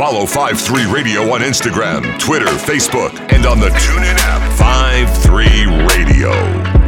Follow 53 Radio on Instagram, Twitter, Facebook, and on the TuneIn app. 53 Radio.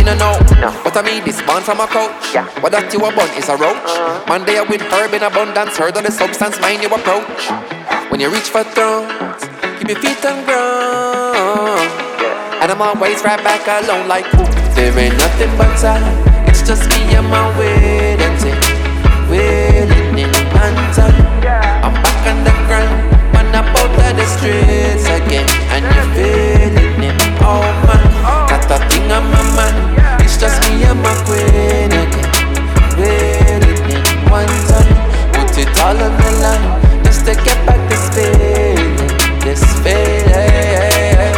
You don't know. No. But I mean this bond from a coach. Yeah. What that you a bun is a roach. Uh-huh. Man there with herb in abundance, heard of the substance, mind you approach. When you reach for thrones, keep your feet on ground. And I'm always right back alone, like there ain't nothing but time. It's just me and my waiting waiting time. Back on the ground, man up out of the streets again, and you're feeling it. Oh man, that thing on my mind. It's just me and my queen again waiting in one time. Put it all on the line just to get back this feeling, this feeling.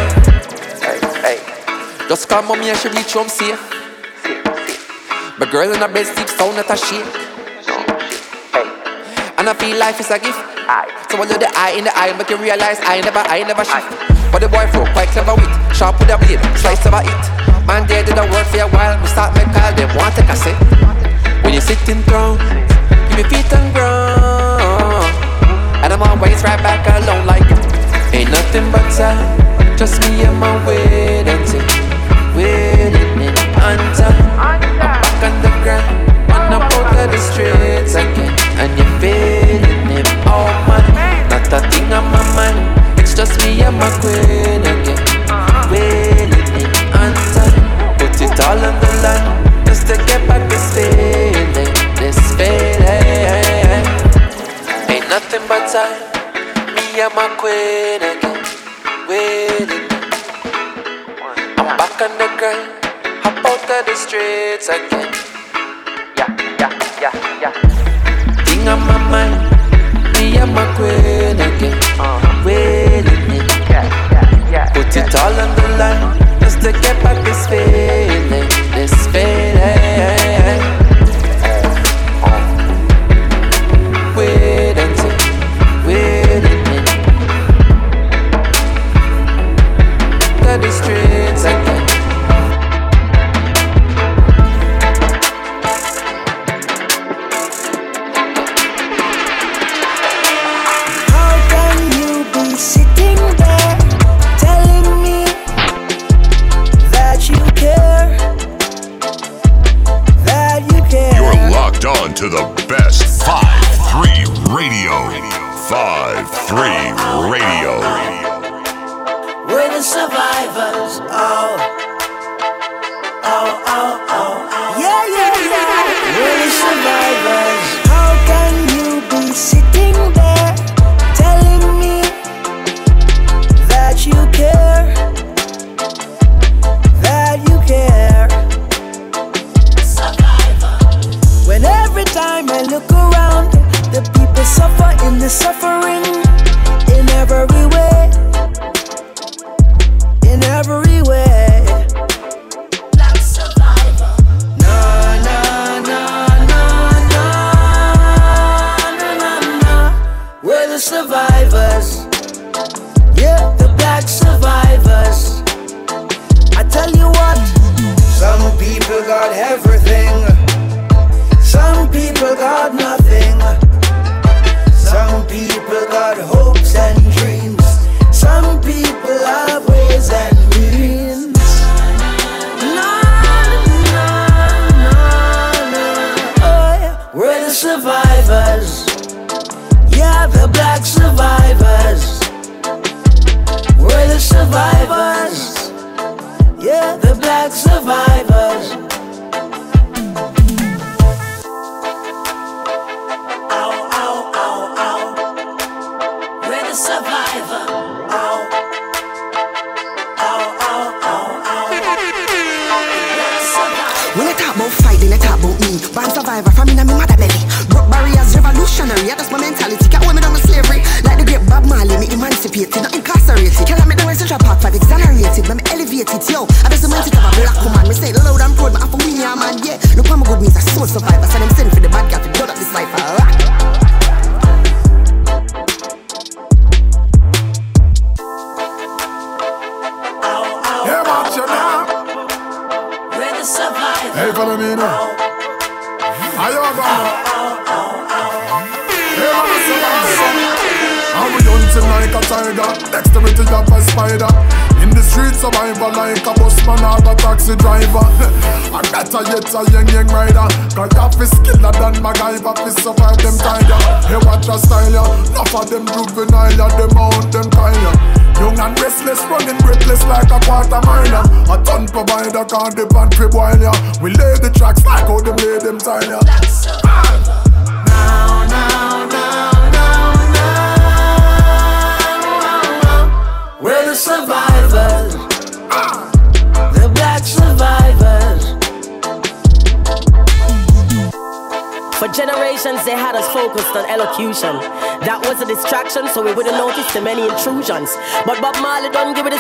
Hey, hey. Just call mommy and she reach home safe. My girl in her bed sleep sound at a shake. And I feel life is a gift. So I the eye in the eye, make you realize I never, I never shift. But the boy flow quite clever with sharp with a blade, slice of a it. Man, they did the work for a while. We start make call them want take a. When you're sitting down, keep your feet on ground. And I'm always right back alone like Ain't nothing but time, just me and my waiting. Waiting in time. I'm back on the ground, on up out of the streets again and you're feeling him. Oh man, not a thing on my mind. It's just me and my queen and you're wailing him and son. Put it all on the line just to get back this feeling, this feeling. Ain't nothing but time. Me and my queen and you're. I'm back on the ground, hop out of the streets again. Yeah, yeah, yeah, yeah king on my mind. Me and my queen again. Uh-huh. Wait a. Yeah, yeah, yeah, Put it all on the line. Just to get back this feeling. This feeling.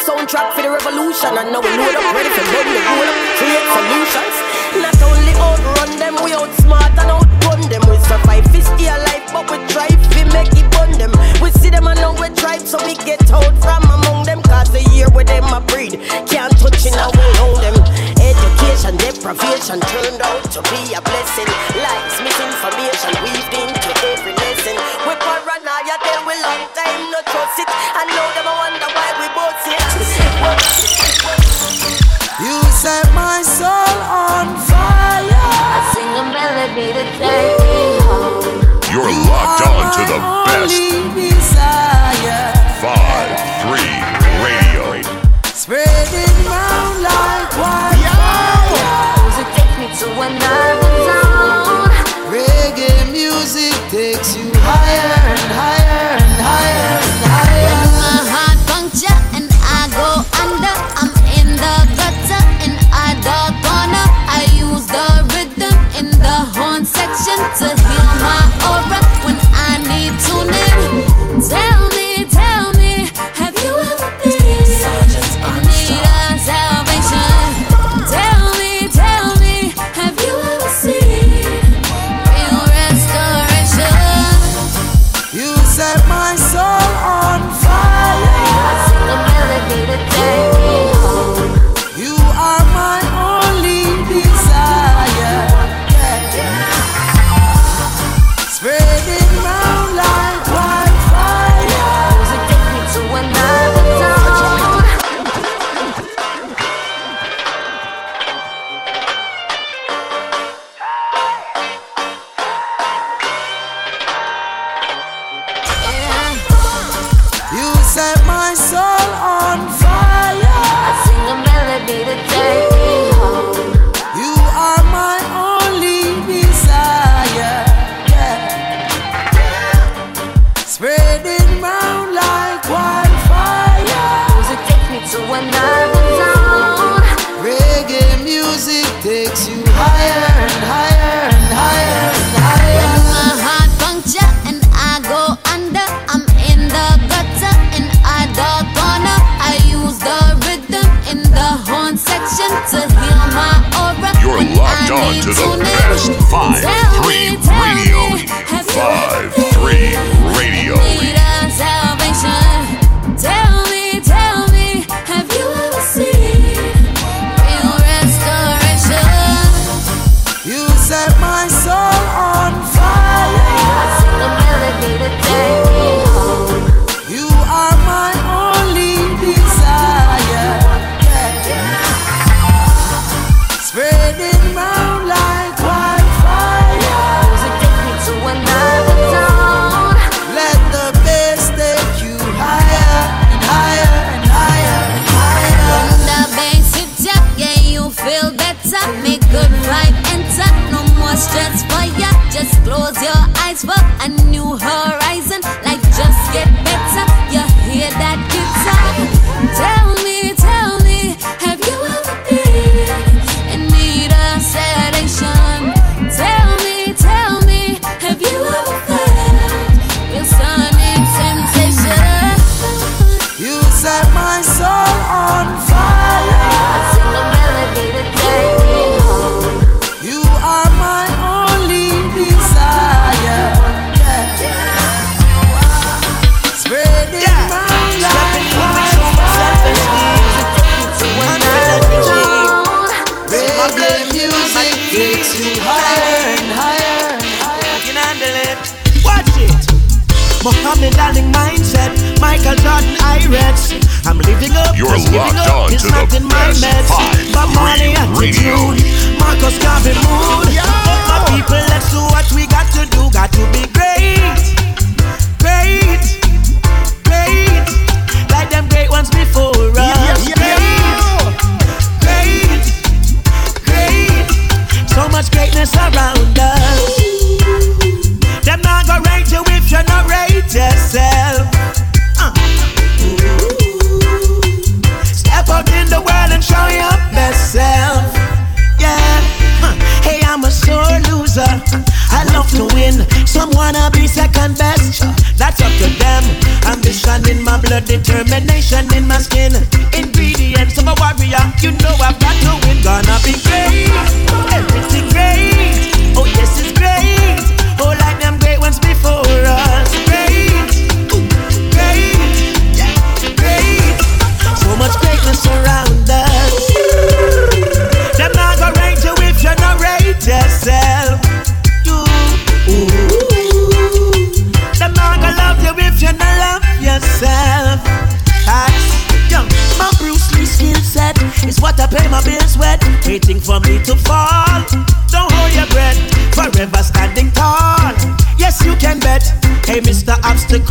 soundtrack for the revolution, and now we know the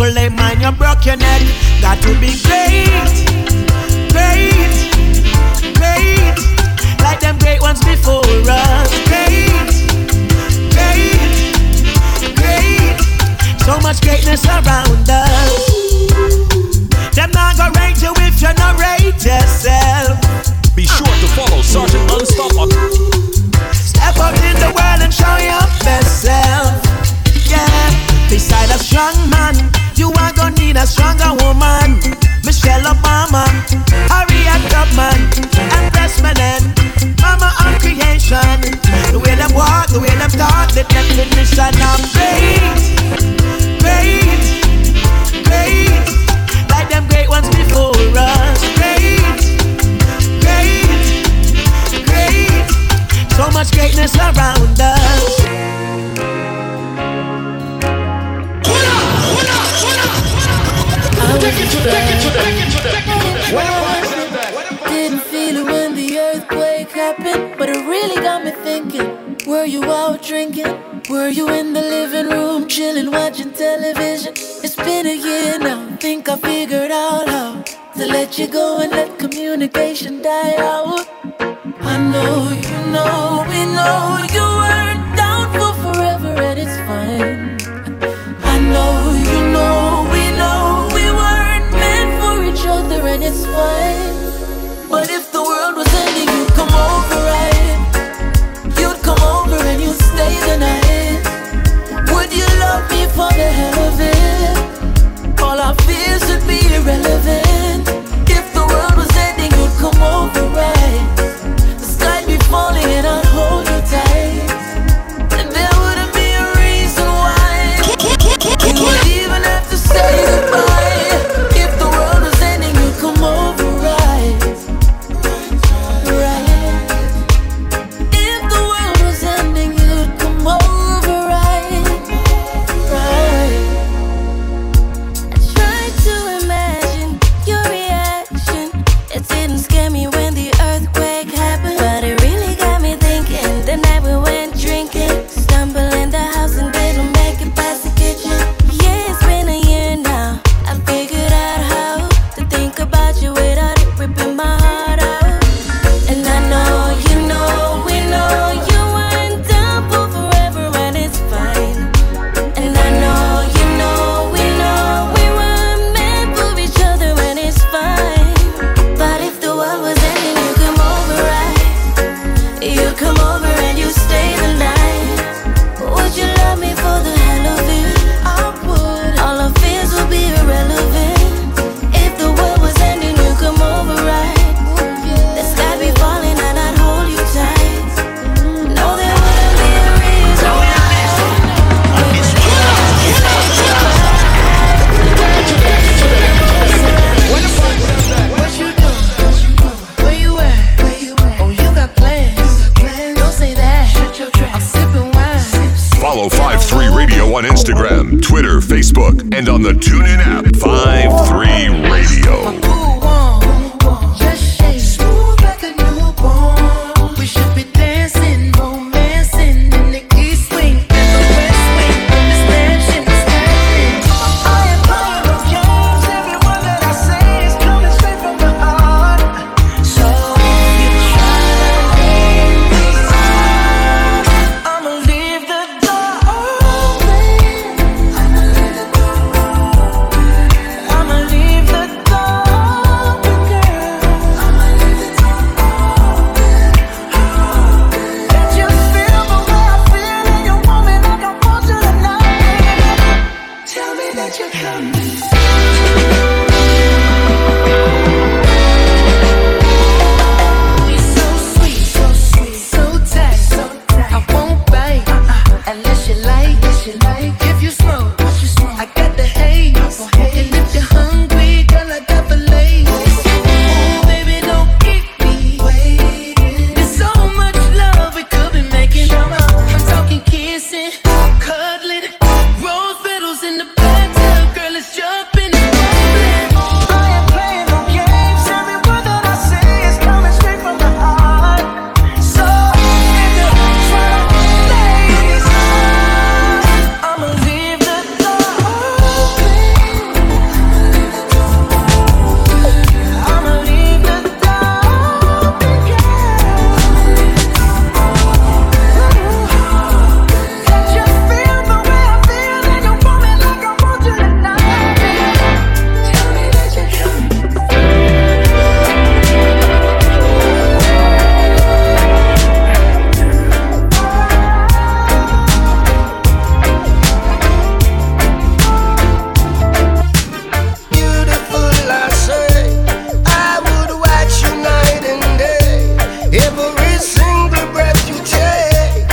ಕೊಳ್ಳೆ Every single breath you take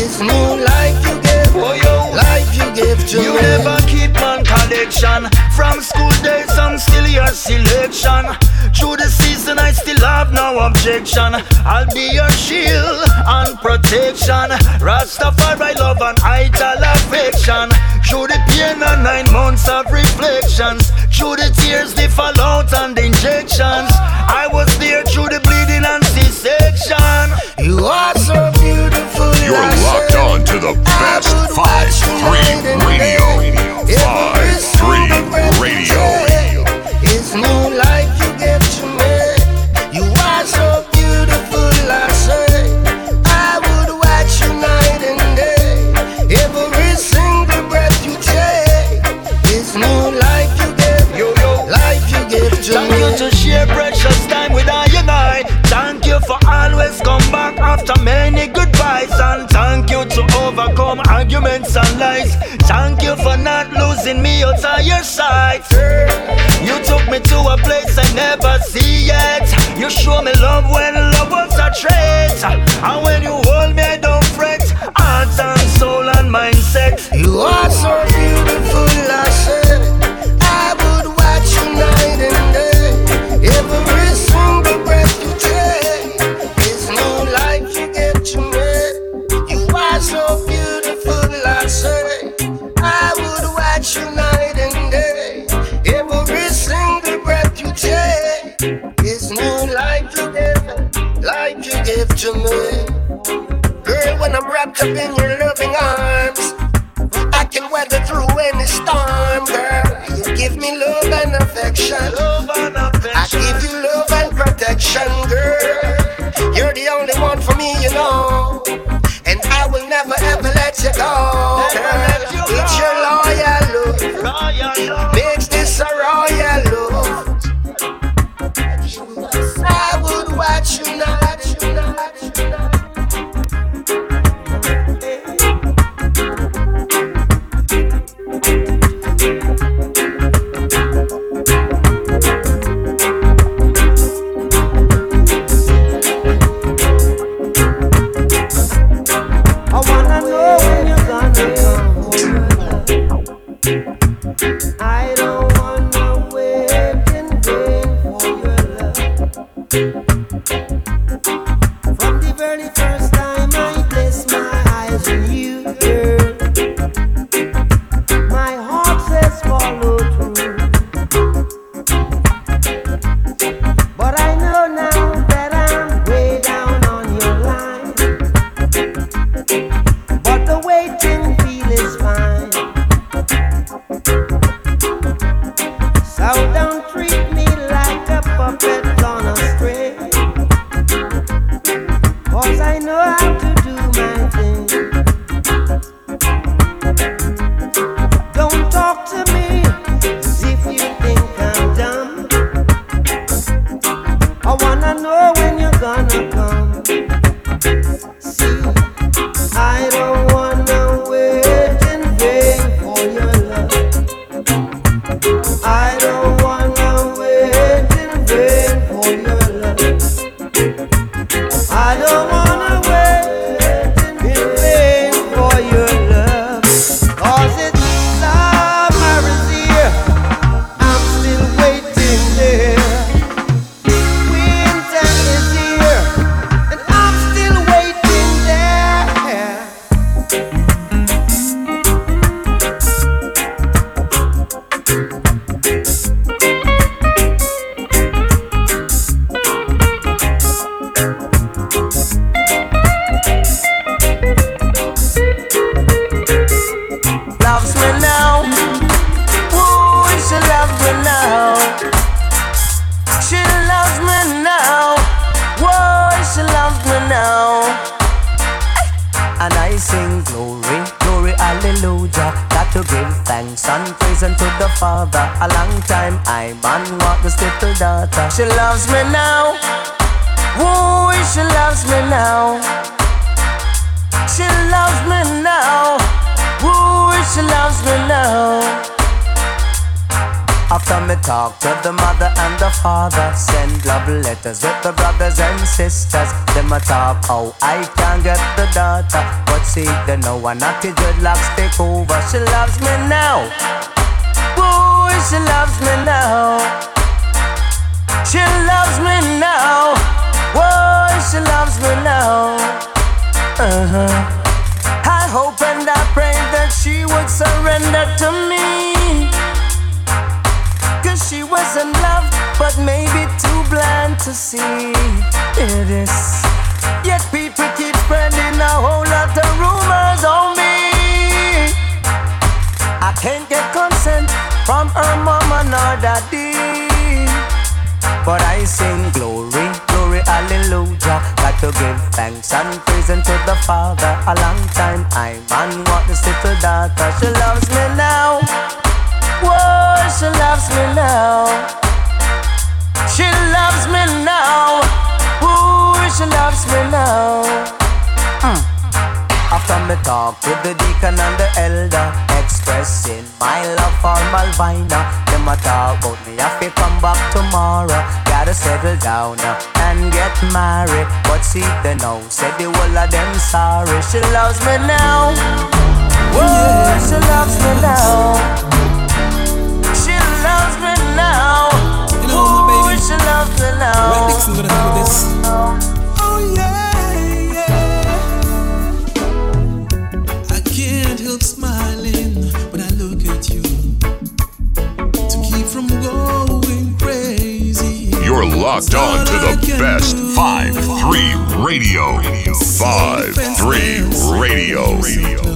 is new life you give, oh, yo. life you give to You never keep my collection. From school days and still your selection. Through the sea Listen, I still have no objection. I'll be your shield and protection. Rastafari love and idol affection. Through the pain and nine months of reflections. Through the tears, the fallout and the injections. I was there through the bleeding and C-section. You are so beautiful. You're locked on to the best 5-3 radio. 5-3 radio. to share precious time with I and I. Thank you for always come back after many goodbyes. And thank you to overcome arguments and lies. Thank you for not losing me out of your sight. You took me to a place I never see yet. You show me love when love was a trait. And when you hold me, One naughty dreadlocks take over. She loves me now. I sing glory, glory, hallelujah. Got to give thanks and praise to the Father. A long time I man want this little daughter. She loves me now. Whoa, she loves me now. She loves me now Ooh, she loves me now. Mm. After me talk with the deacon and the elder, expressing my love for Malvina. Them a talk about me, I feel come back tomorrow. Gotta settle down and get married. But see, they know, said the whole of them sorry. She loves me now. Whoa, she loves me now. She loves me now. You know, Ooh, she loves me now. Locked on to the best 5 3 Radio. 5 3 Radio.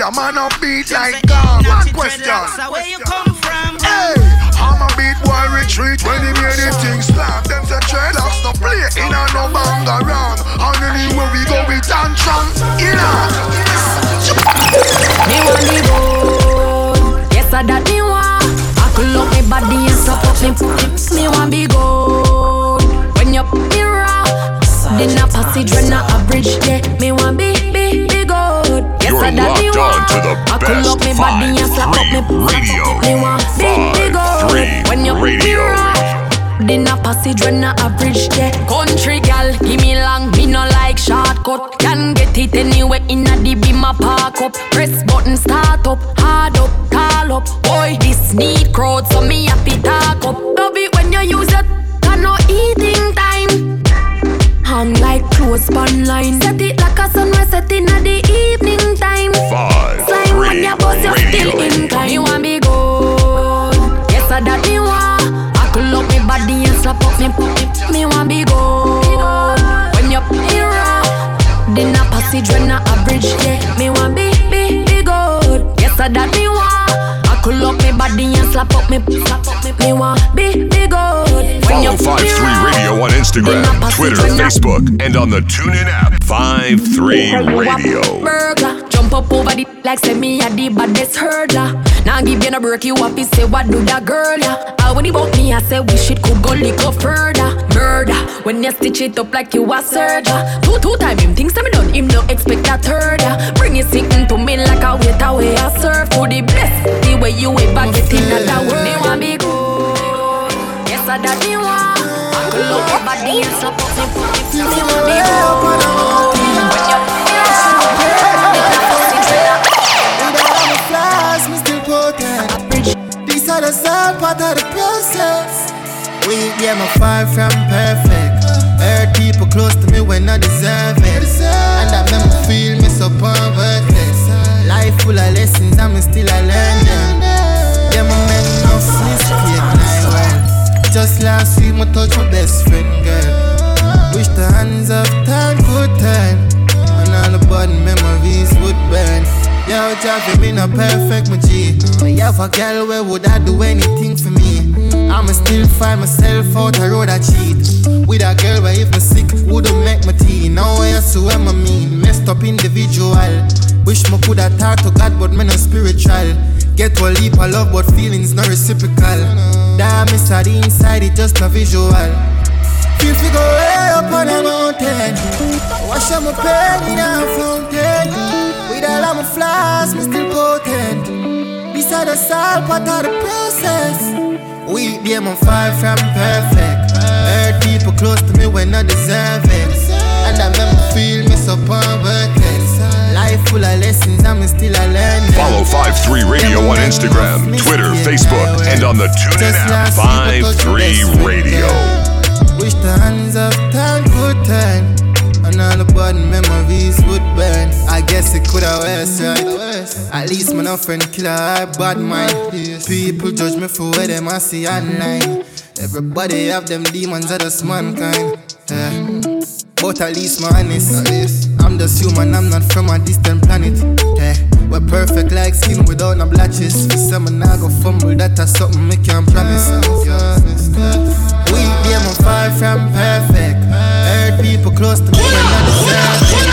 A cylinder, man a beat like God. One question. Where you come from? Hey, I'm a beat boy retreat when he made the thing slap. Them say dreadlocks no play in a no bang around. And anywhere we go, we tantrum. You Me want the gold, yes I that me want. I could look me body and suck up me Me want be gold. When you me raw, then a passage when a bridge there. Me want be be be gold. Yes You're I locked on to the I best look me body and slap up me radio. Me want be be gold. When you radio. a passage when a bridge there Country gal, give me long, me no like shortcut Can get it anywhere in a beam a park up Press button start up, hard up, call up Boy, this need crowd so me happy talk up Love it when you use it, can no eating Hang like close span line. Set it like a sunrise set in a the evening time. Five, Slime when three, you bust you still radio. incline You want me gold Yes, I that me want. I could look me body and slap up me me, me want be gold When you me raw Then a passage when a bridge yeah. Me want be, be, be gold Yes, I that me want. I could look me body and slap up me slap up me Me want be, be you Follow 5-3 Radio on Instagram, Twitter, Facebook, and on the TuneIn app. 5 3 Radio. burglar. Jump up over the like say me a the baddest hurdler. Now give you no break, you up, say what do that girl ya? I when about me, I say we shit could go little further. Murder when you stitch it up like you a surgeon. Two two time him things me done, him no expect a third. Bring it sitting to me like a wait away I serve for the best. The way you ever get in that world, me want good. I that want. I could love your body you still potent. These are the sad part of the process. We yeah, my far from perfect. Hurt people close to me when I deserve it. And that make me feel me so worthless. Life full of lessons, me still I learn them. Yeah, my men no. Just last week, my touch my best friend, girl. Wish the hands of time could turn, and all the bad memories would burn. Yo, Javi, me not perfect, my G. You have a girl where would I do anything for me? I'ma still find myself out a road I cheat. With a girl where if me sick, wouldn't make my tea. Now I swear my mean, messed up individual. Wish me coulda talk to God, but me no spiritual. Get a leap of love, but feelings not reciprocal. Damn, it's the inside, it just no visual. Feel fi go way up on a mountain Wash out my pain in a fountain All of my flaws, me still potent. This are the salt part of the process. We them I'm far from perfect. Hurt people close to me when I deserve it. And make me feel me so worthless Life full of lessons, I'm still a learning Follow 53 Radio on Instagram, Twitter, Facebook, and on the TuneIn app. 53 Radio. Wish the hands of time could turn, all the bad memories would burn. I guess it could have worse, right? At least my no friend killer, I bad mind. People judge me for where them I see online. Everybody have them demons of just mankind. Yeah. But at least my honest. I'm just human, I'm not from a distant planet. Yeah. We're perfect like skin without no blotches. Some I go fumble, that's something me can't promise. We them are far from perfect. Heard people close to me when not deserving.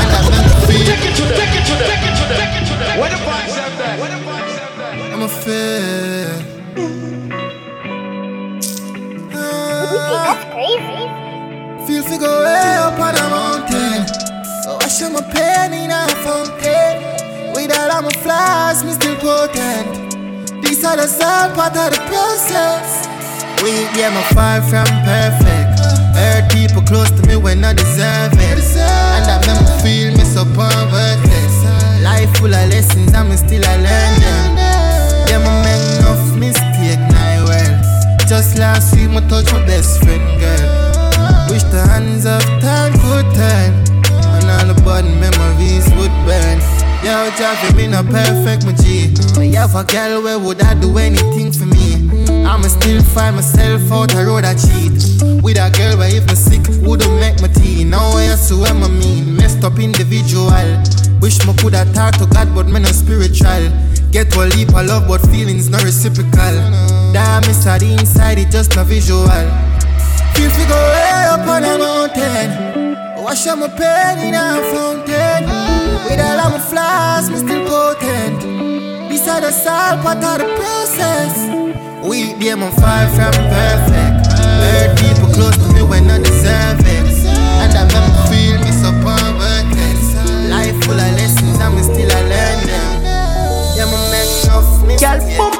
And I make me feel. Take it to them, take it to them, take it to them, take it to them. What the vibes have that? What the vibes have that? I'm a fair. That's crazy. Feel to go way up on a mountain. Oh, I show my pain in a fountain. With all of my flaws, me still potent. These are the sad part of the process. We yeah, my far from perfect. People close to me when I deserve it. And that make me feel me so perverted. Life full of lessons, I'm still a learning. Yeah, my make enough mistake, now well. Just last week, my touch my best friend, girl. Wish the hands of time could turn And all the bad memories would burn Yo, Javi, me not perfect, my G But have a girl where would I do anything for me I'ma still find myself out the road I cheat With a girl where if me sick wouldn't make my tea Now I swear my mean Messed up individual Wish me coulda talk to God but me no spiritual Get one leap of love but feelings no reciprocal Damn, it's the inside it just a visual Feel fi go way up on a mountain. Wash out my pain in a fountain. With all of my flaws, me still potent. This are the salt part of the process. We them on far from perfect. Heard people close to me when I deserve it. And that make me feel me so perverted. Life full of lessons, I'm still a learning. Yeah, my man off me. Girl, boom.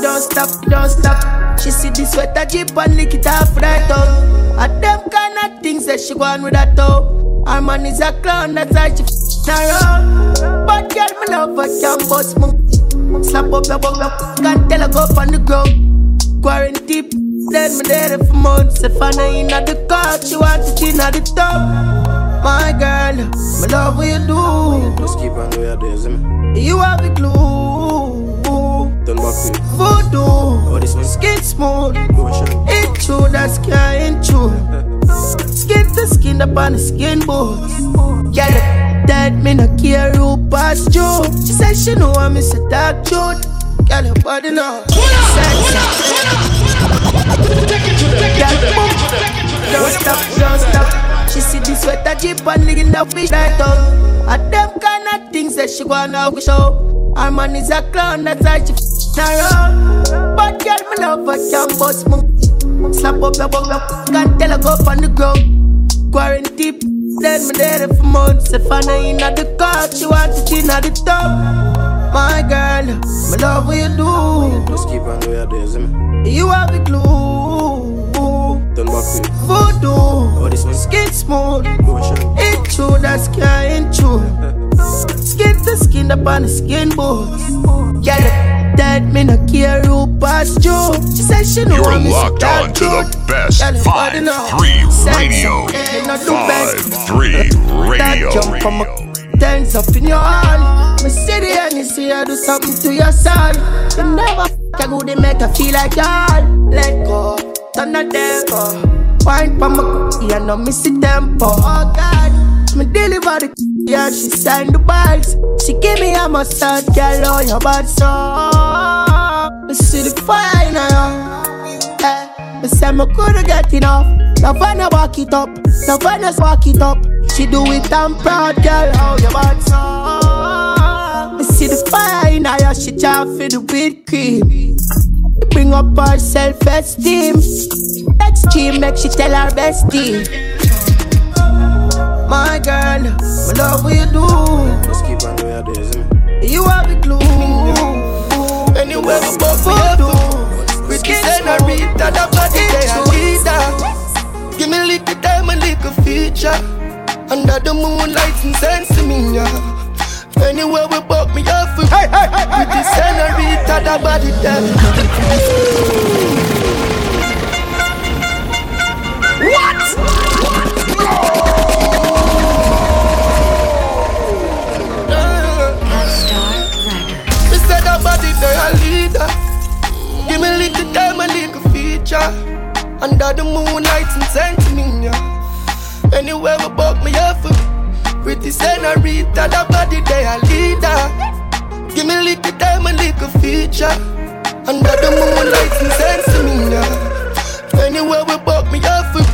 Don't stop, don't stop. She see the sweater jeep and lick it off right out. At them kind of things that she on with that though. Her man is a clown, that's why she f***ing around. But girl, me love her, can bust me. Slap up your bum, can't tell her go up on the ground. Quarantine, then me there for months. If I know in the car, she want it in at the top. My girl, my love what you do. Just keep on doing your days, You have the glue. Done back with Voodoo. Oh, this one. Skin smooth. True, that's skin true. Skin to skin up on the skin bones. Yeah, that me no care who pass you. She said she know I miss a dark truth. Girl, your body. Sexy. Don't stop, don't stop. She see the sweater jeep and licking the fish right out. At them kind of things that she wanna show. Her man is a clown, that's why she f***ing around. But girl, me love her, can't bust me. Slap up your bum, can't tell her go up on the ground. Quarantine, then me there for months. If I know in the car, she want it in at the top. My girl, me love what you do. Just keep on doing your days, me. You have the glue. Done back with Voodoo. Oh, this one. Skin smooth. It's true, that's kind true. Skin to skin up on the skin bones. Yeah, that me no care who passed you. She said she know You're locked on to the best Girl, five three radio. Five three radio. Jump from a dance up in your hand. Me see the and you see I do something to your son. You never f a good, they make her feel like y'all. Let go, turn the devil. Wine for my and no miss the tempo. Oh God. Me deliver the yeah, she signed the bags. She give me a massage, girl, on your body so. Me see the fire in her eh, hey. Me say me couldn't get enough. Now wanna walk it up, now wanna walk it up. She do it, I'm proud, girl, how your body so. Me see the fire in her, she try for the whipped cream. Bring up her self-esteem. Extreme, make she tell her bestie. My girl, my love what you do. Just keep on doing days, You have the glue. Where we both we do With the that the body they a leader Give me a little time, a little feature Under the moonlight and sense me, yeah Anywhere we both me off with the scenery, that With the senorita, the body them What? What? No! Star Runner. We said the Body there me live the time a little feature. Under the moonlight in Tanzania. Anywhere we book me up with the senorita, that body they are leader. Give me little time a little feature. Under the moonlight in Tanzania. Anywhere we book me with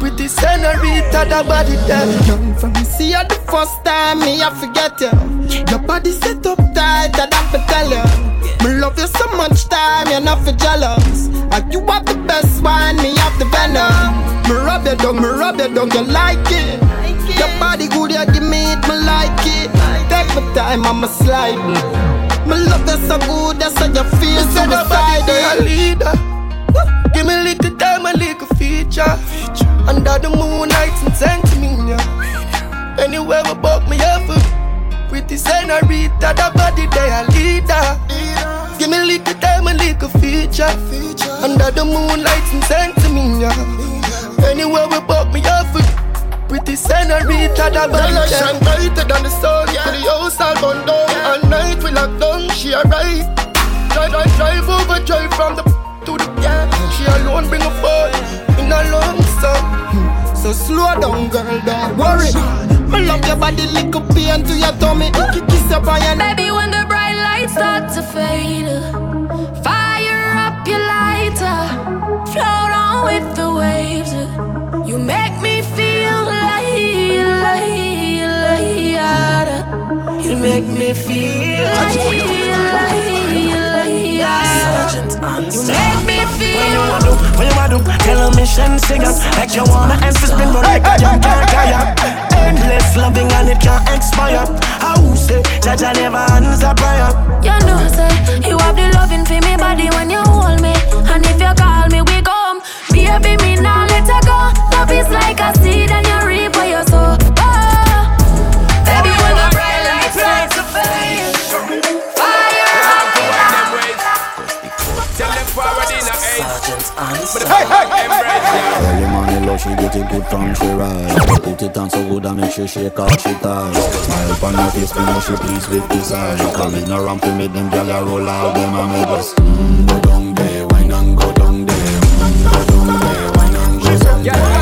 pretty senorita, the body tell Young from see you the first time, me I forget you Your body set up tight, I don't tell you love you so much time, you're not for jealous. Like you have the best wine, me have the venom. Me rub your down, me rub your down, you like it. Your body good, you give me it, me like it. Take my time, I'ma slide. Me love you so good, that's how you feel. So Me suicide, a leader. Give me a little time, a little feature. Under the moonlight and sentiment, yeah. Anywhere we buck Pretty senorita, that body they a leader. Give me a little time, a little feature. Under the moonlight and send to me, yeah. Anywhere we buck me off with pretty senorita, that body shine brighter than the sun. Yeah. To the house all burn down, all night we lock down. She alright. Drive, drive, drive over, drive from the to the yeah. She alone bring a fall in a long sun. So slow down, girl, don't worry. Me love your body, lick up pain to your tummy. Kiss up on your Baby, when the bright lights start to fade, fire up your lighter, float on with the waves. You make me feel like, like, like, you make me feel like, like, like, you make me to, when you want to, tell a mission sing up like you wanna end to spin, but like a jam can't tire. Endless loving and it can't expire. How say, Jaja never hands a prayer. You know, say, you have the loving for me body when you hold me. And if you call me, we come. Baby, me now let her go. Love is like a seed and you Sergeant's Hey, hey, hey, hey, hey. Early morning love, she get it good from she rise. Put it on so good I make she shake out she ties. Smile upon her face, me know she pleased with this eye. Cause it's no to make them gyal a roll out them and me just mm, go down there, wine and go down there, mm, go down there, wine and go down there,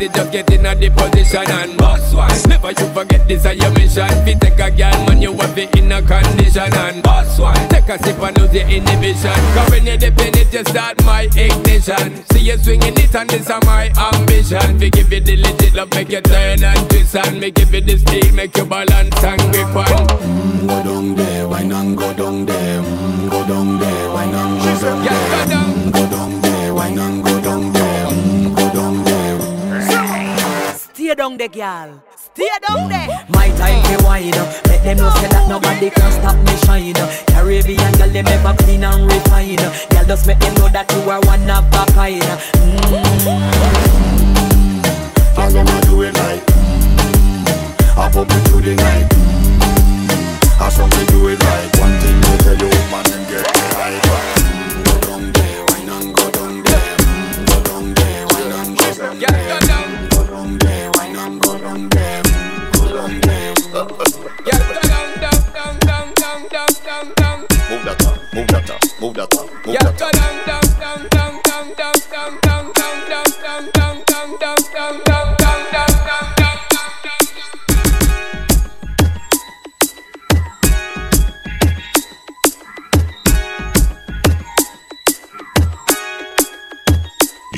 Bother just get in a the position and boss one. Never you forget this is your mission. Fi take a girl, man, you have it in a condition and boss one. Take a sip and lose your inhibition. Cause when you dip in it, you start my ignition. See you swinging it and this is my ambition. We give you the legit love, make you turn and twist and make give you the steel, make you balance and grip on. Mm, Go down there, wine and go down there. Mm, Go down there, wine and go down there. Mm, Go down down there, girl. Stay down there. My time to wine up. Let them know say that nobody can stop me shine. Caribbean girl, them ever clean and refine. Girl, just make them know that you are one of a kind. Girl, them a do it like mm, Up up it through the night mm, I saw me do it right One thing they tell you, man, them get me right down there mm, Go down there Yeah, down, down, down, down, down, down, down. Move that up, move that up, move that up, move Yeah, that up down, down, down, down, down, down, down, down, down, down, down, down, down, down, down, down, down, down, down,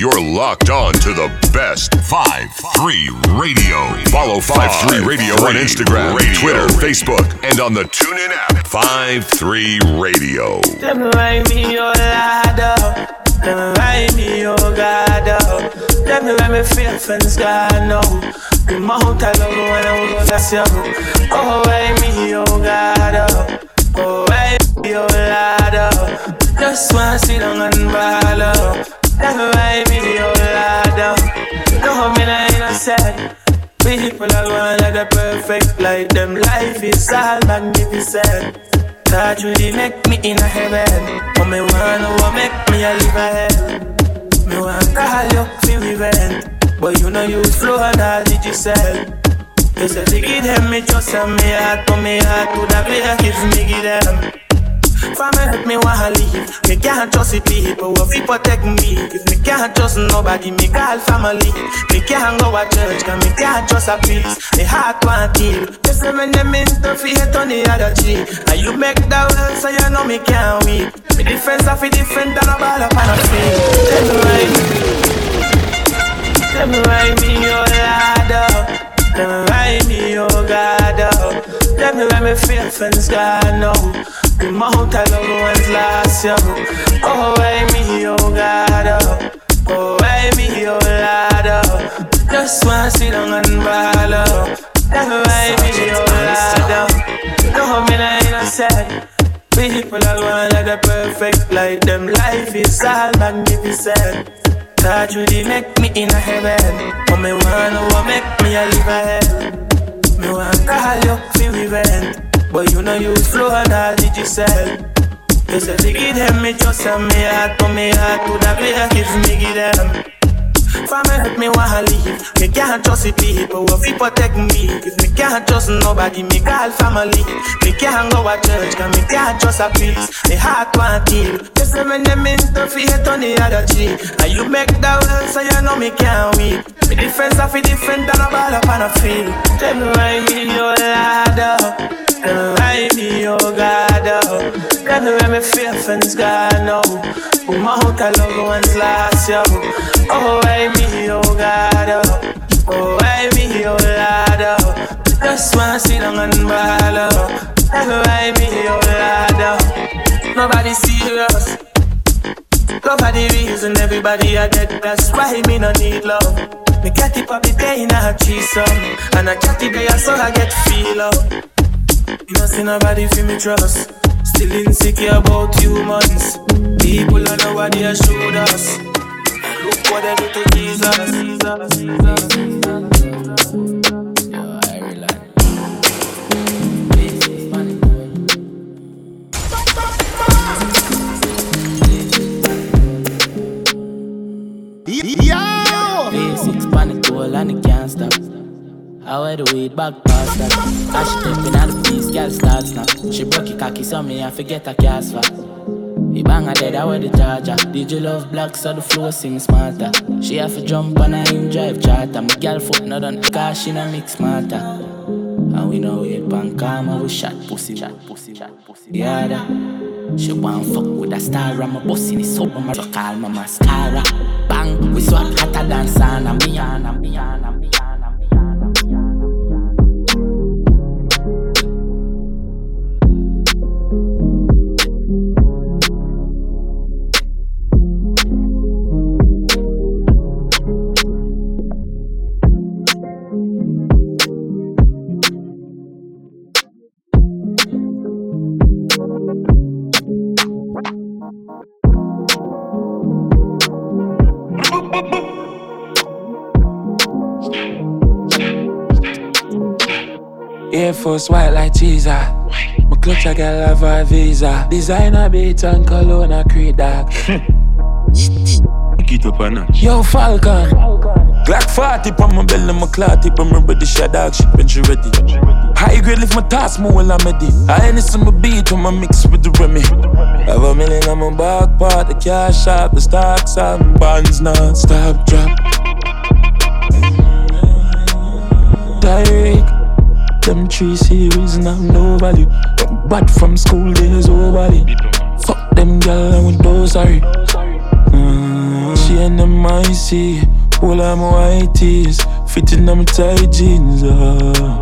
You're locked on to the best 5-3 Radio. Follow 5-3 Radio on Instagram, Twitter, Facebook, and on the TuneIn app. 5-3 Radio. Them ride me your ladder. Let me ride me, oh God, oh. Let me me feel friends, God, no. The mouth I love when I was that's you. Oh, ride me, oh God, oh. Oh, ride me, oh Lord, oh. Just wanna sit down and ball, oh. Me ride me, oh Lord, oh. No, me not innocent. People going like the perfect like them. Life is all magnificent. Touch really make me in a heaven. But me wanna what make me a live a hell. Me want call you feel revenge. But you know you flow and all did you sell. You to give them me trust and me heart, but me heart to the player give me give them. From help me wanna leave. Me can't trust the people who fi protect me. If me can't trust nobody, me call family. Me can't go to church, cause me can't trust a priest. Me heart want kill. You say me name interfere on the other cheek. And you make that well, so you know me can't weep. Me difference of it different than a ball up on a field. Tell me why Tell me why me, oh Lord, oh. Tell me why me, oh God, oh. Tell me why me feel friends, God, no. The amount I love ones last year. Oh, why me, oh God, oh. Oh, why me, oh Lord, oh. Just wanna sit down and ball, oh. Why me, oh Lord, oh. No, me not innocent. People are going like the perfect like them. Life is all magnificent. Touch really make me in a heaven. But me wanna make me a live a hell. Me want call you feel revenge. But you know you flow and all did you sell. You to give them me trust and me heart, but me heart to the player give me give them. From help me wanna leave. Me can't trust the people who protect me. If me can't trust nobody, me call family. Me can't go to church, cause me can't trust a priest. Me heart want kill. You say me name interfere on the other cheek. And you make that well, so you know me can't weep. Me defense of it different than a ball up on a field. Me oh, why oh. me your ladder. Tell me why me your God. Oh. Tell me feel friends God know. Who my heart I love ones last year. Oh, why me, oh God, oh. Oh, why me, oh Lord, oh. Just wanna sit down and ball, oh. Why me, oh Lord, oh. Nobody serious. Love for the reason everybody I get. That's why me no need love. Me get it up day in a threesome, um, and I get it there so I get feel up. You know see nobody feel me trust. Still insecure about humans. People don't are nobody has showed us. Look what they do to Jesus. Yo! And it can't stop. I wear the weed back past that. As she tapping out the piece, girl starts now. She broke it cocky, so me I forget her cast for. The banger dead, I wear the charger. Did you love black, so the flow seem smarter. She have to jump on a in drive charter. My girl foot not on car, she no mix smarter. And we know it pan karma, we shot pussy, shot pussy, shot pussy. Yeah, that. She want fuck with a star, I'm a boss in the soap, I'm a call my mascara. Bang, we swap hotter than sauna, me and me and me. Air Force white like cheese. My clutch I got love a visa. Designer beat and cologne I create dog. Pick it up a notch. Yo Falcon. Glock 40 on my belly, my clout tip, I'm ready, shot dog shit when she ready. High grade lift my task more while I'm ready. I ain't some beat when I mix with the Remy. Have a million on my back part, the cash out, the stocks out, bonds non stop drop. Tyreek, them three series have no value. But from school days, oh body. Fuck them gal and with those sorry. Mm, she and them icy, all of my white tees, fitting them tight jeans. Uh.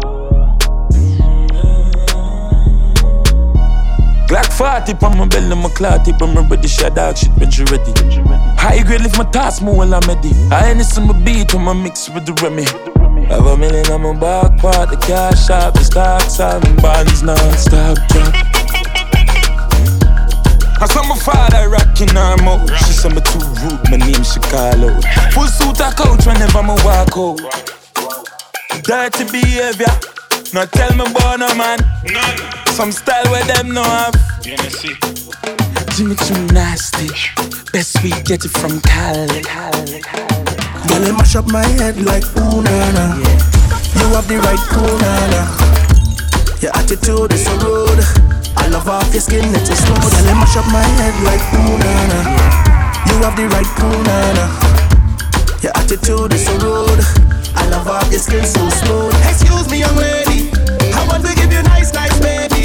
Glock 40 on my belly, my clout tip, I'm ready, shot dog shit when she ready. High grade lift my task more while I'm ready. I anything my beat when I mix with the Remy. Have a million on my back part, the cash shop, the stocks, seven bonds non-stop drop. I saw my father rocking her mouth. She said me too rude, my name Chicago. Full suit a couch whenever me walk out. Dirty behavior, not tell me about no man. Some style where them no have. Jimmy too nasty. Best we get it from Cali. Cali, Cali. Girl, it mash up my head like ooh na na. You have the right cool na na. Your attitude is so rude. I love off your skin, it's so smooth. Girl, it mash up my head like ooh na na. You have the right cool na na. Your attitude is so rude. I love off your skin so smooth. Excuse me, young lady. I want to give you nice, nice baby.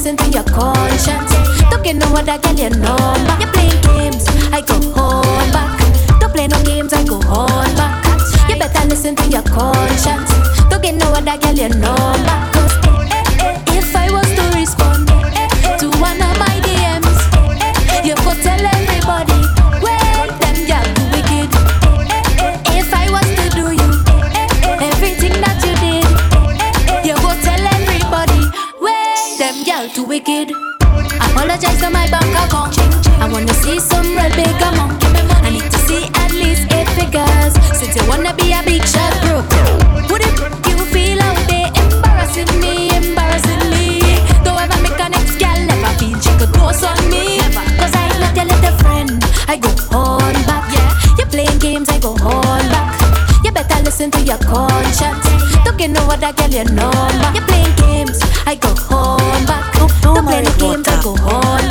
Listen to your conscience. Don't get no other girl your number. You playing games, I go on back. Don't play no games, I go on back. You better listen to your conscience. Don't get no other girl your number. Wicked. Apologize to my bank account. I wanna see some real big amount. I need to see at least eight figures. Since you wanna be a big shot, bro. Would it you feel out there embarrassing me, embarrassingly? Don't ever make a next girl never feel she could close on me. Cause I'm not your little friend. I go on back. Yeah, You're playing games, I go on back. You better listen to your conscience. Don't get no other girl your number. You playing games, I go on back. Don't play no games, I go on.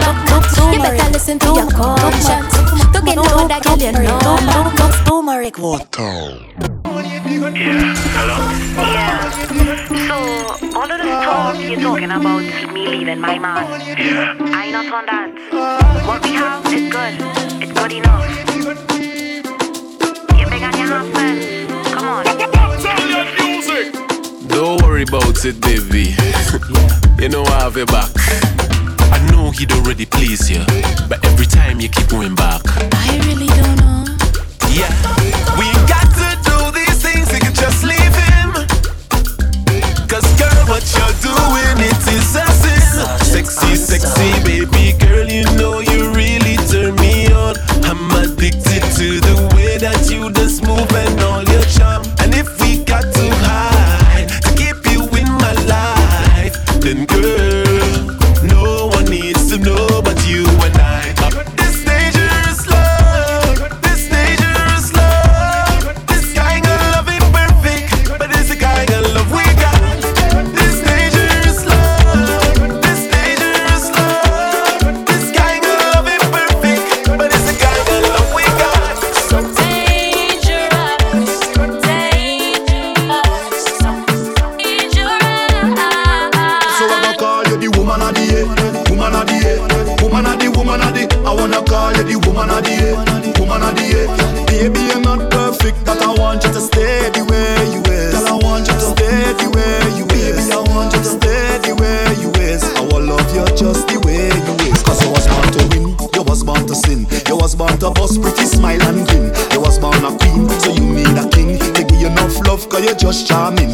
You better listen to your conscience. Don't get no other girl your number. Turmeric water. Yeah. So, all of the talk you're talking about me leaving my man. Yeah. I not on that. What we have is good. It's good enough. You big on your half friends. Come on. Don't worry about it, baby. you know I have your back. I know he'd already please you, but every time you keep going back. I really don't know. Yeah, we got to do these things, you can just leave him. Cause girl, what you're doing, it is a sin. Sexy, sexy, baby girl, you know you really turn me on. I'm addicted to the way that you just move and all charming.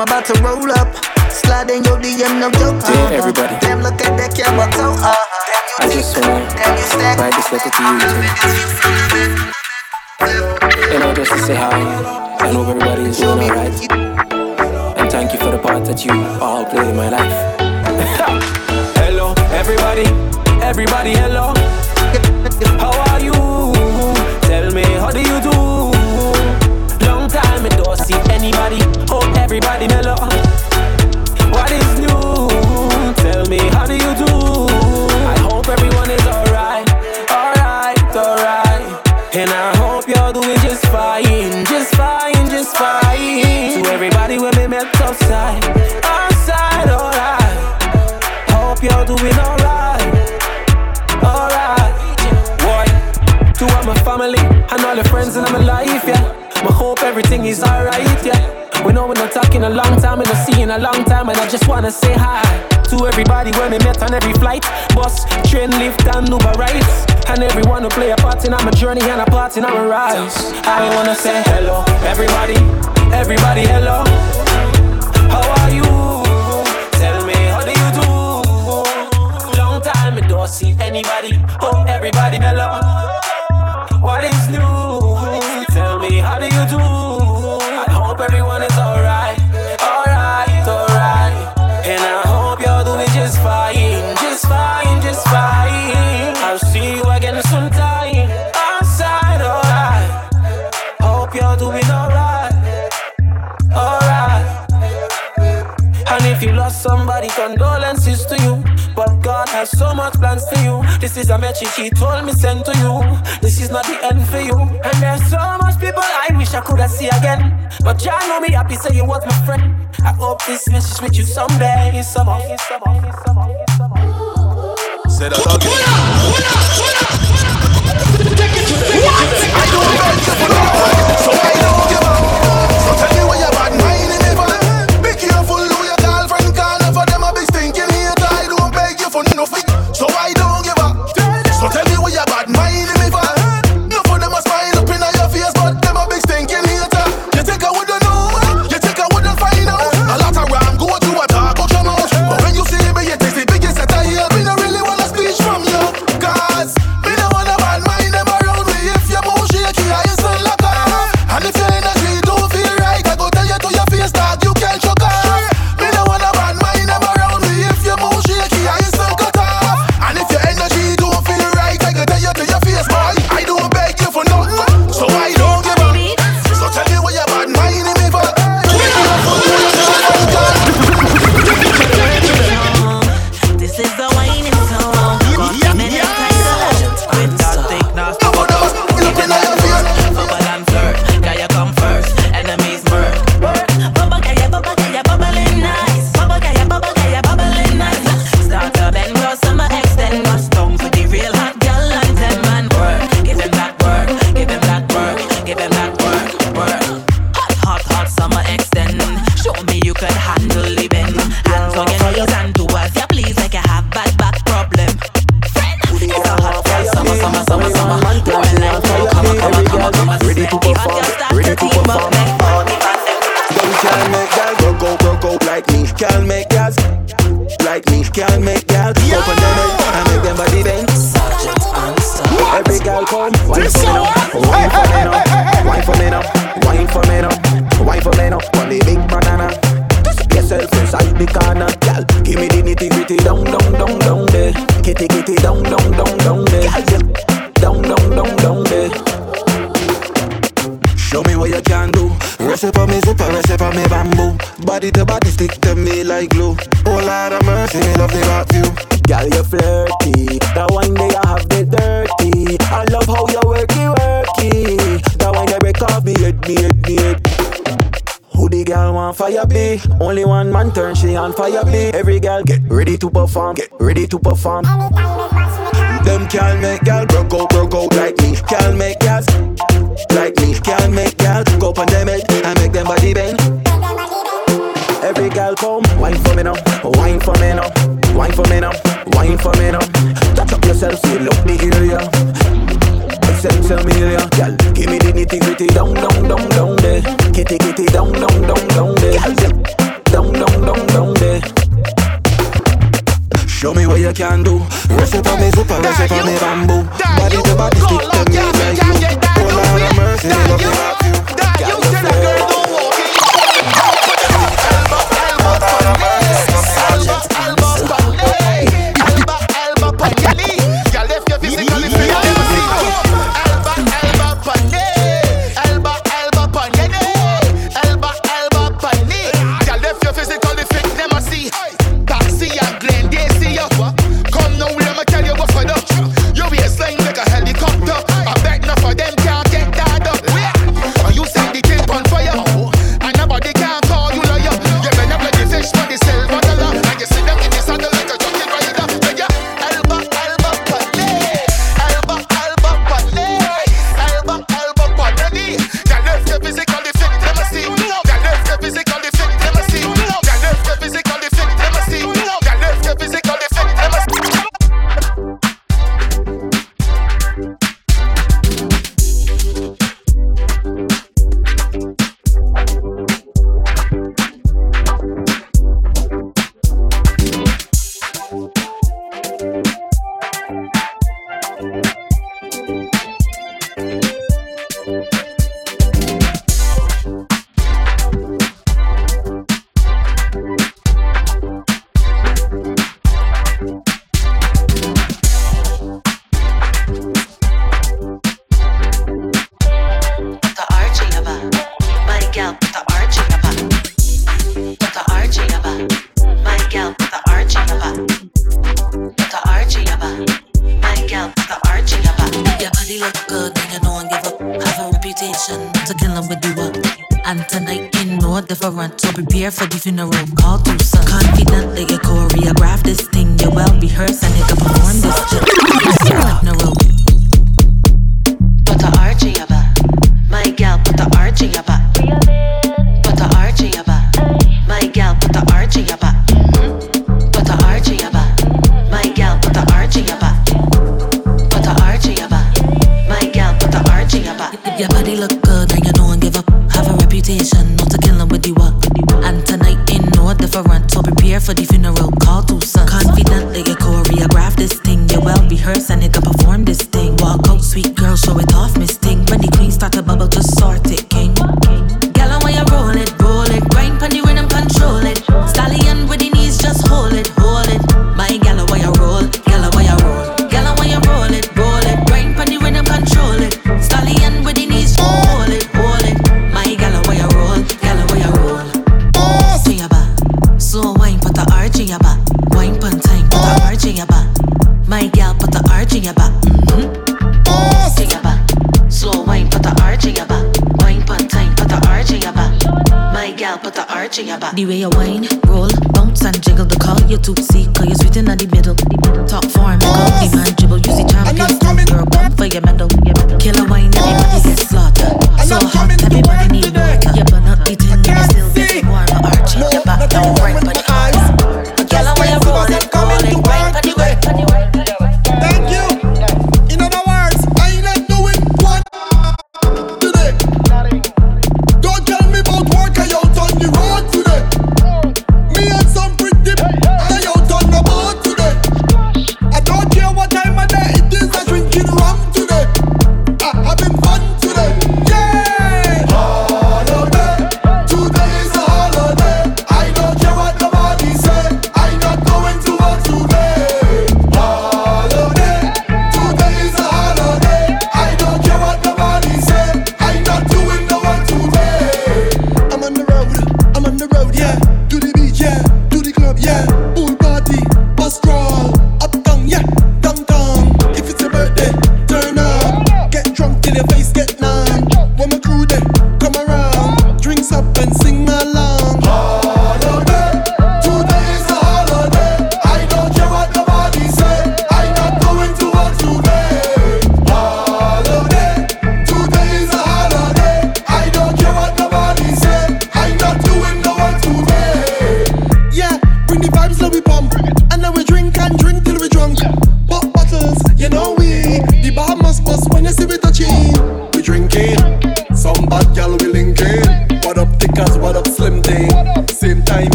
I'm about to thoughts and I'ma. I wanna say hello, everybody, everybody, hello. She told me send to you. This is not the end for you. And there's so much people I wish I could have see again. But y'all know me happy, say you was my friend. I hope this message with you someday. Some off, some some some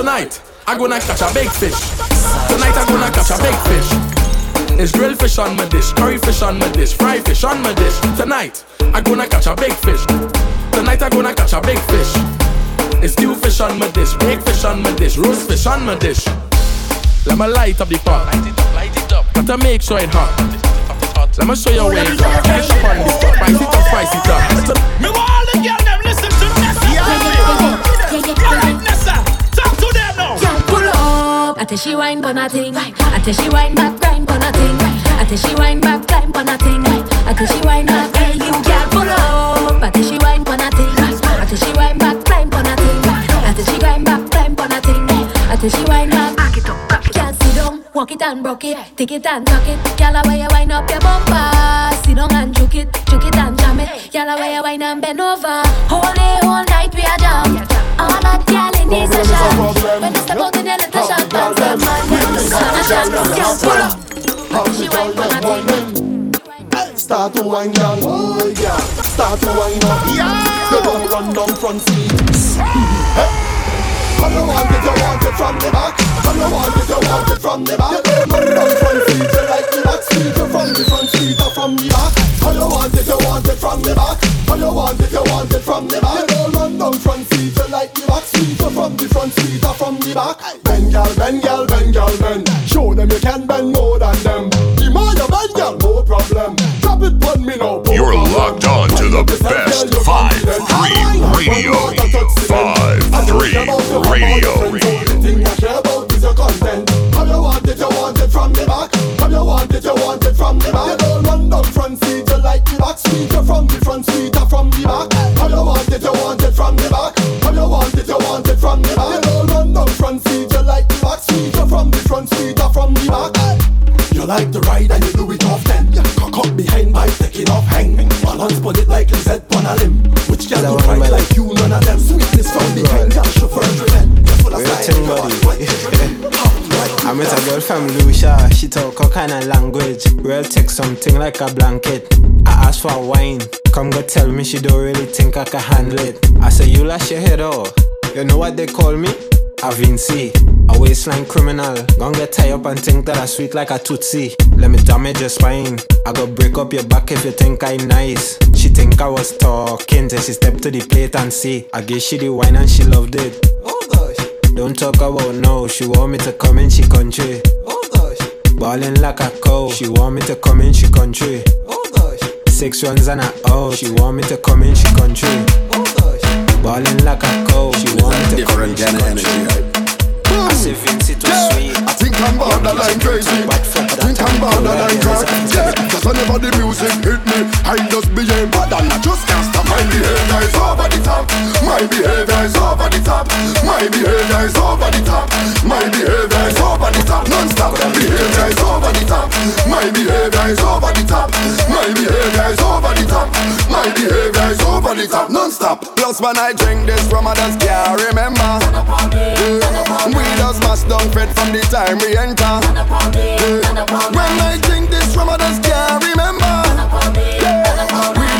tonight. I'm gonna catch a big fish. Tonight I'm gonna catch a big fish. It's grilled fish on my dish, curry fish on my dish, fried fish on my dish. Tonight I'm gonna catch a big fish. Tonight I'm gonna catch a big fish. It's stew fish on my dish, big fish on my dish, roast fish on my dish. Let me light up the pot. Light it up, light it up. Gotta make sure it hot. Let me show you where it's hot. Finish up on. Spice it up, spice it up. Up. Tell she wine for nothing. I tell she wine back, grind for nothing. I tell she wine back, climb for nothing. I tell she wine back, hey you girl, pull up. Tell she wine for nothing. I tell she wine back, climb for nothing. I tell she grind back, climb for nothing. I tell she wine back, back it up, back it Can't sit down, walk it and broke it, take it and tuck it. Girl, I you wine up your bumper. Sit down and juke it, juke it and jam it. Girl, I you wine and bend over. Whole day, whole night we are jam. All that girl in this a shot. When you step out in your little shot, bounce the man, then the sun a shot. Girl, pull up. She wine for nothing. Start to wind down, oh yeah. Start to wind up, yeah. You don't run down front seat. Come you want it, you want it from the back. Come you want it, you want it from the back. Run down front seat, you like the back seat. You from the front seat or from the back. Come you want it, you want it from the back. Come you want it, you want it from the back. You don't run down front seat, you like the back seat. You from the front seat or from the back. Bend, girl, bend, girl, bend, girl, bend. Show them you can bend more than them. The more you bend, girl, You're locked on to the best 5-3 Radio. 5-3 Radio. Thing I care about is your content. How you want it, you want it from the back. How you want it, you want it from the back. You don't run front seat, you like the back seat. You from the front seat from the back. How you want it, you want it from the back. How you want it, you want it from the back. You don't run front seat, you like the back seat. You from the front seat from the back. You like to ride and you do it often. Up behind by taking off hang. Balance put it like Lizette on a limb. Which girl don't ride like you, none of them. Sweetness from behind, girl, chauffeur driven. You're full of Real style, thing, you buddy. want what I met a girl from Lucia, she talk all kind of language. Real take something like a blanket. I asked for a wine, come go tell me she don't really think I can handle it. I say you lash your head off. You know what they call me? A Vinci, a waistline criminal. Gonna get tied up and think that I sweet like a Tootsie. Let me damage your spine. I go break up your back if you think I'm nice. She think I was talking till she step to the plate and see. I gave she the wine and she loved it. Oh gosh. Don't talk about no, she want me to come in she country. Oh gosh. Ballin' like a cow, she want me to come in she country. Oh gosh. Six runs and a out, she want me to come in she country. Ballin' like a cow, she want me to come in she country. I say Vince it was sweet. I think I'm borderline crazy. I think I'm borderline crazy. Yeah, cause whenever the music hit me, I just behave bad and I just can't stop. My behavior is over the top. My behavior is over the top. My behavior is over the top. My behavior is over the top. Non-stop. Behavior is over the top. My behavior is over the top. My the top. Non-stop. Plus when I drink this rum, I just can't remember. Yeah. We just mash down fed from the time we enter. Yeah. When I drink this rum, I just can't remember. Yeah.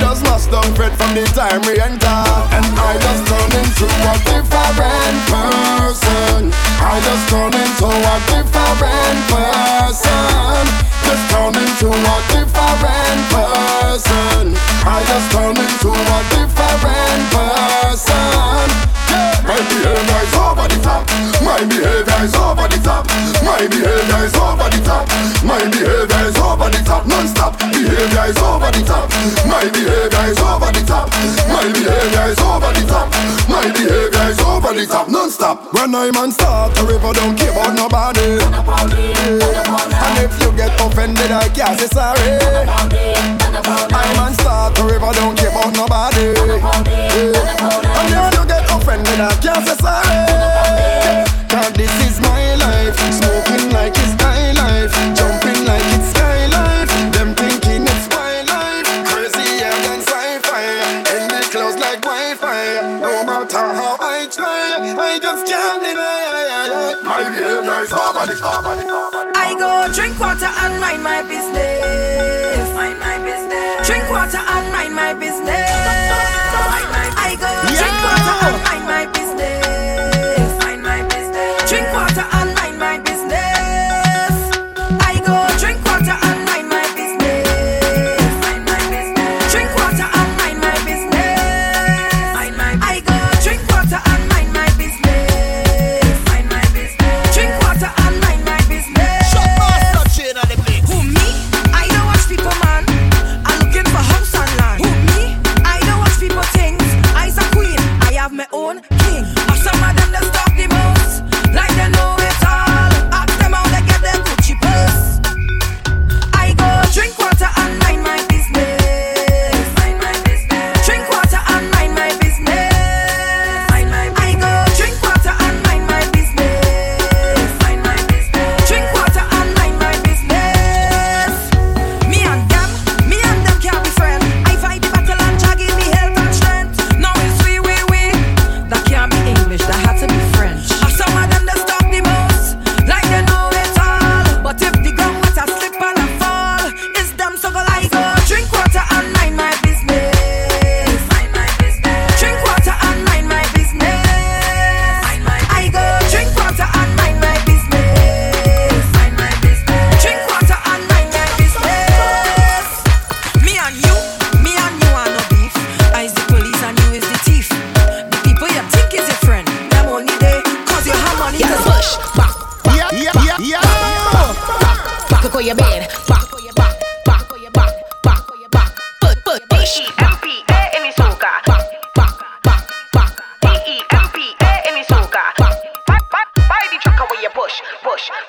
Just mash down fed from the time we enter. And I just turn into a different person. I just turn into a different person. Just turn into a different person. I just turn into a different person. Yeah. My behavior is over the top. My behavior is over the top. My behavior is over the top. My behavior is over the top. Non-stop. Behavior is over the top. My behavior is over the top. My behavior is over the top. My behavior is over the top. Non-stop. When I'm on start to river, don't care about nobody. And if you get offended, I can't say sorry. I'm on start to river, don't care about nobody. And if you get offended, I can't say sorry. Cause this is my life. Smoking like it's my life. Jumping like it's sky life. Them thinking it's my life. Crazier than sci-fi. In the clothes like Wi-Fi. No matter how I try, I just can't deny. My behavior is over the over the over I go drink water and mind my business. Mind my business. drink water and mind my business. I go drink water and mind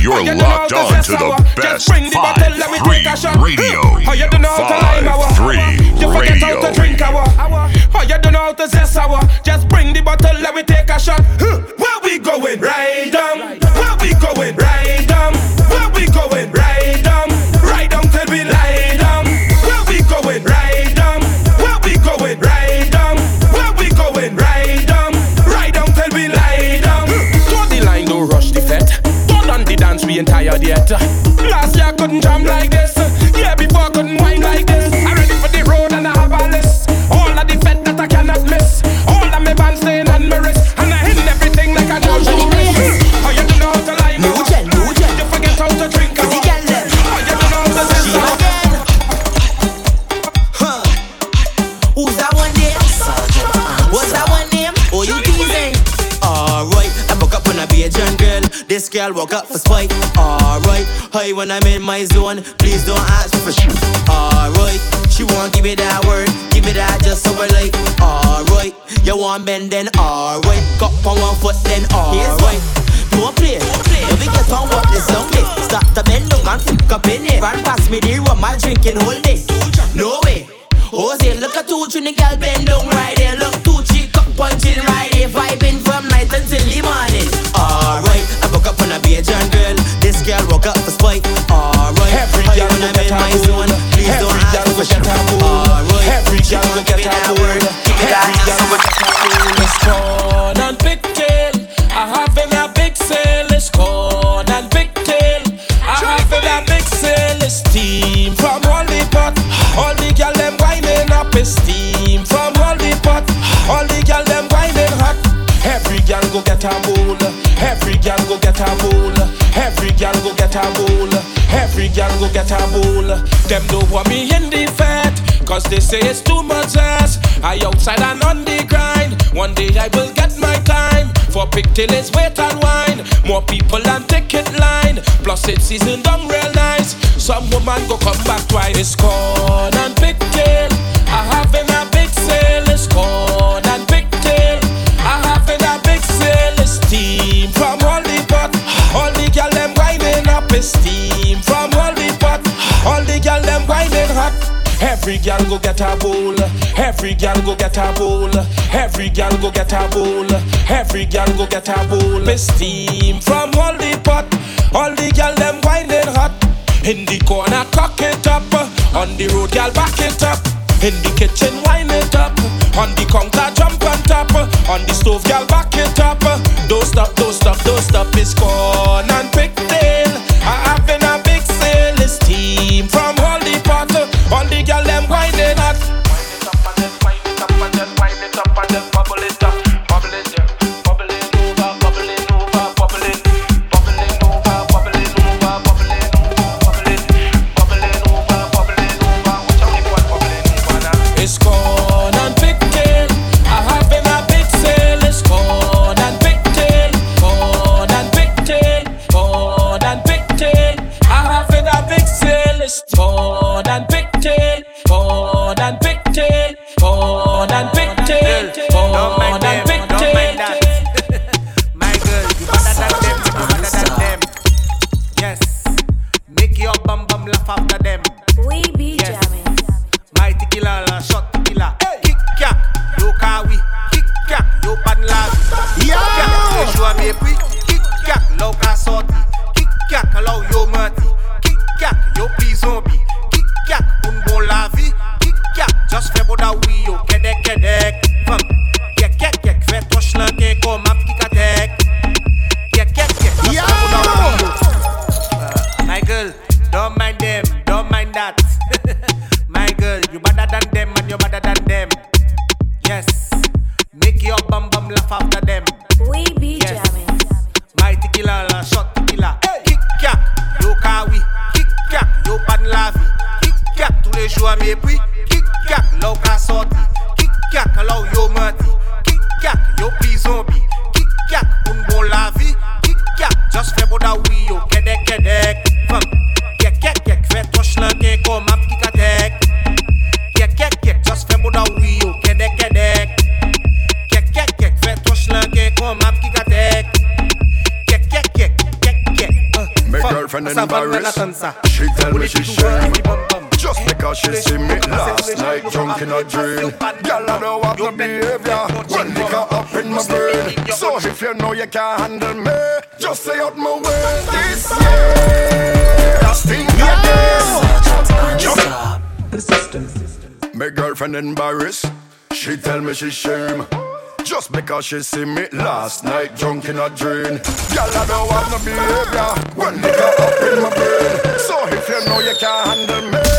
You're locked on to the best five, three radio, five, three radio. How you don't know how to zest our? Just bring the bottle, let me take a shot. Where we going? Right on. Tired yet. Last year I couldn't jam like this. Girl woke up for spite. Alright, hey, when I'm in my zone, please don't ask me for shit. Alright, she won't give me that word, give me that just so I like. Alright, you want bend then alright, cup on one foot then alright. Don't play, if we get on what this song is, start to bend down and flick up in it. Run past me the rum, I drinking whole day. No way. Jose, look at two trini gal bend down right there. Look two chick up punching right there, vibing from night until the morning. When go I'm get in her my mood. zone? Please Every don't girl ask go for get shit. her. Alright, Every girl go get her word. Give me that Every girl go get her mood. It's corn and pigtail. I having a big sale. It's corn and pigtail. I having a big sale. It's steam from the pot. All the girl them whining up. It's steam from the pot. All the girl them whining hot. Every girl go get a bowl. Every girl go get a bowl. Every girl go get a bowl. Every girl go get a bowl. Them don't want me in the fat, cause they say it's too much ass. I outside and on the grind. One day I will get my time for pigtails, wait and wine. More people and ticket line. Plus it's season down real nice. Some woman go come back twice. It's corn and pigtail. I having a big sale. It's corn and pigtail. I having a big sale. It's steam from all the pot. All the girl them whining up. It's steam from Every gal go get a bowl. Every gal go get a bowl. Every gal go get a bowl. Every gal go get a bowl. Me steam from all the pot. All the gal them winding hot. In the corner cock it up. On the road gal back it up. In the kitchen wind it up. On the counter jump on top. On the stove gal back it up. Don't stop, don't stop, don't stop. It's corn and pigtail. Ah, ah. she shame. Just because she see me last night drunk in a dream. Girl, I don't have no behavior when nigga up in my brain. So if you know you can't handle me.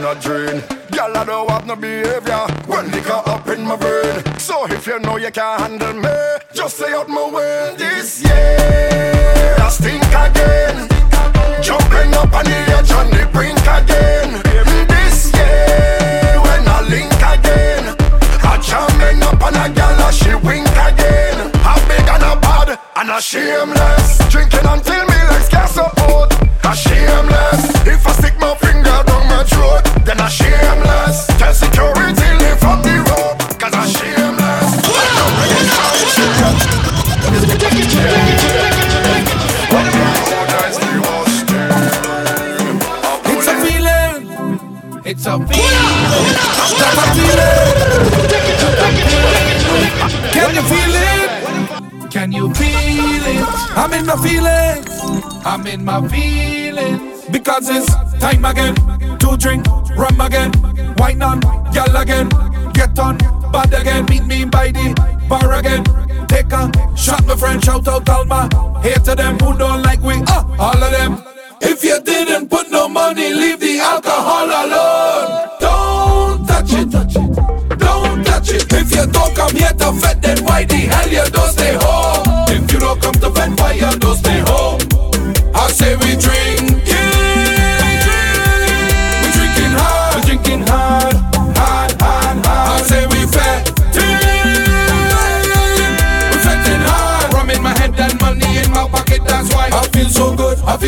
in a drain. Girl, I don't have no behavior when liquor up in my brain. So if you know you can't handle me, just stay out my way. This year, I stink again. Jumping up on the edge on the brink again. This year, when I link again, I jumping up on a girl and she wink again. I'm big and I'm bad and I'm shameless. Drinking until me legs get support. I'm shameless. If I stick my feet then I shameless. Tell security live up the road. Cause I shameless. It's a feeling. It's a feeling. It's a feeling. Can you feel it? Can you feel it? I'm in my feelings. I'm in my feelings. Because it's time again. Two drink, rum again, wine on, yell again, get on, bad again, meet me by the bar again. Take a shot, my friend, shout out Alma. Here to them who don't like we, uh, all of them. If you didn't put no money, leave the alcohol alone. Don't touch it, don't touch it. If you don't come here to fed, then why the hell you don't stay home? If you don't come to fed, why you don't stay home? I say we drink.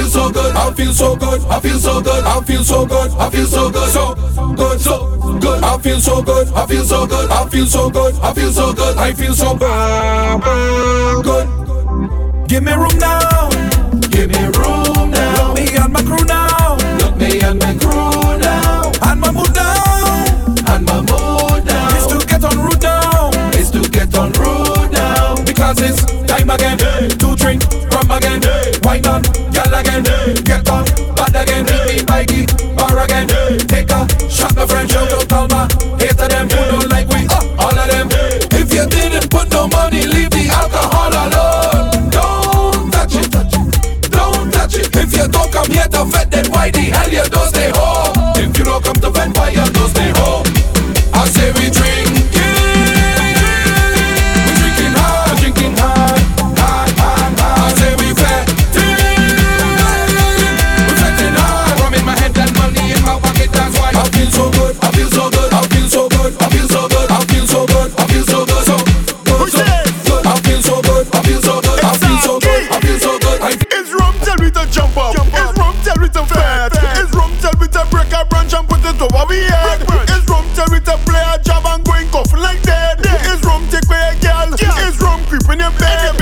feel so good, I feel so good, I feel so good, I feel so good, I feel so good, so good, so good, I feel so good, I feel so good, I feel so good, I feel so good, I feel so good. Give me room now, give me room now. Look me and my crew now, look me and my crew now, and my mood now, and my mood now. It's to get on route now, it's to get on route now, because it's time again hey. to drink again, hey. white on, girl again, hey. get on, bad again, hey. me by bar again, hey. take a shot my friend, shout out all my hater them who don't like we uh, all of them. Hey. If you didn't put no money, leave the alcohol alone. Don't touch it, don't touch it. If you don't come here to vet, then why the hell you don't stay home? If you don't come to vet, to what we had. Is rum tell it to play a job and going coughing like dead. Is rum take away a girl. Is rum creeping in bed.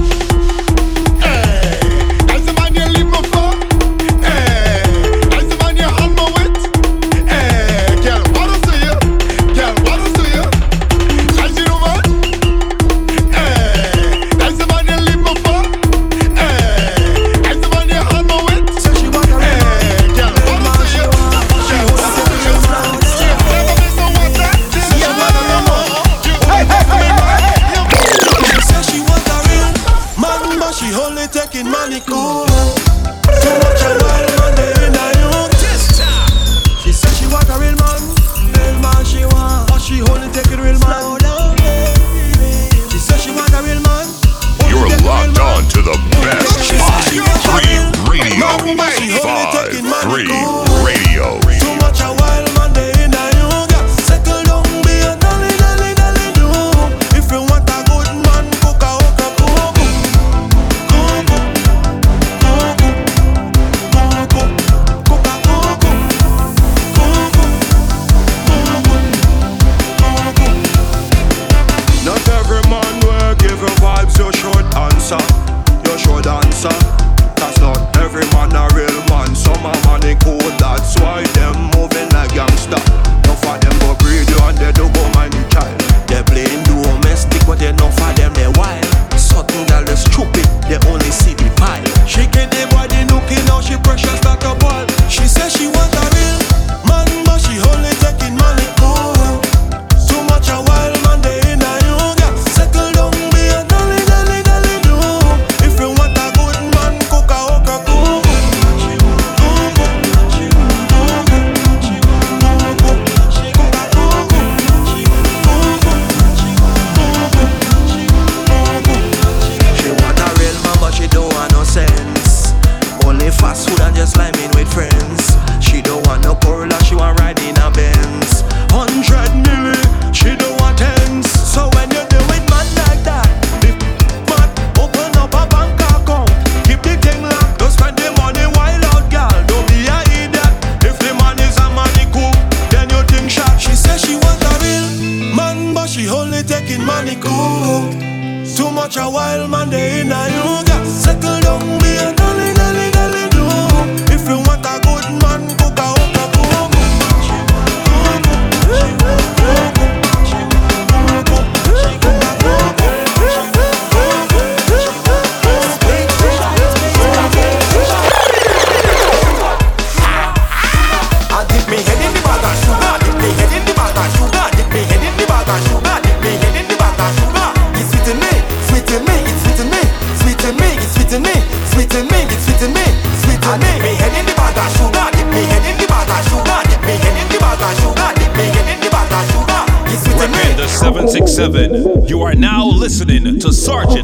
767. You are now listening to Sargent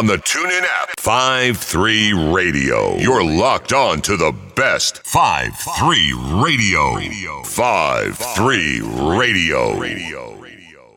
on the TuneIn app. 5-3 Radio. You're locked on to the best. 5-3 Radio. 5-3 Radio. Radio.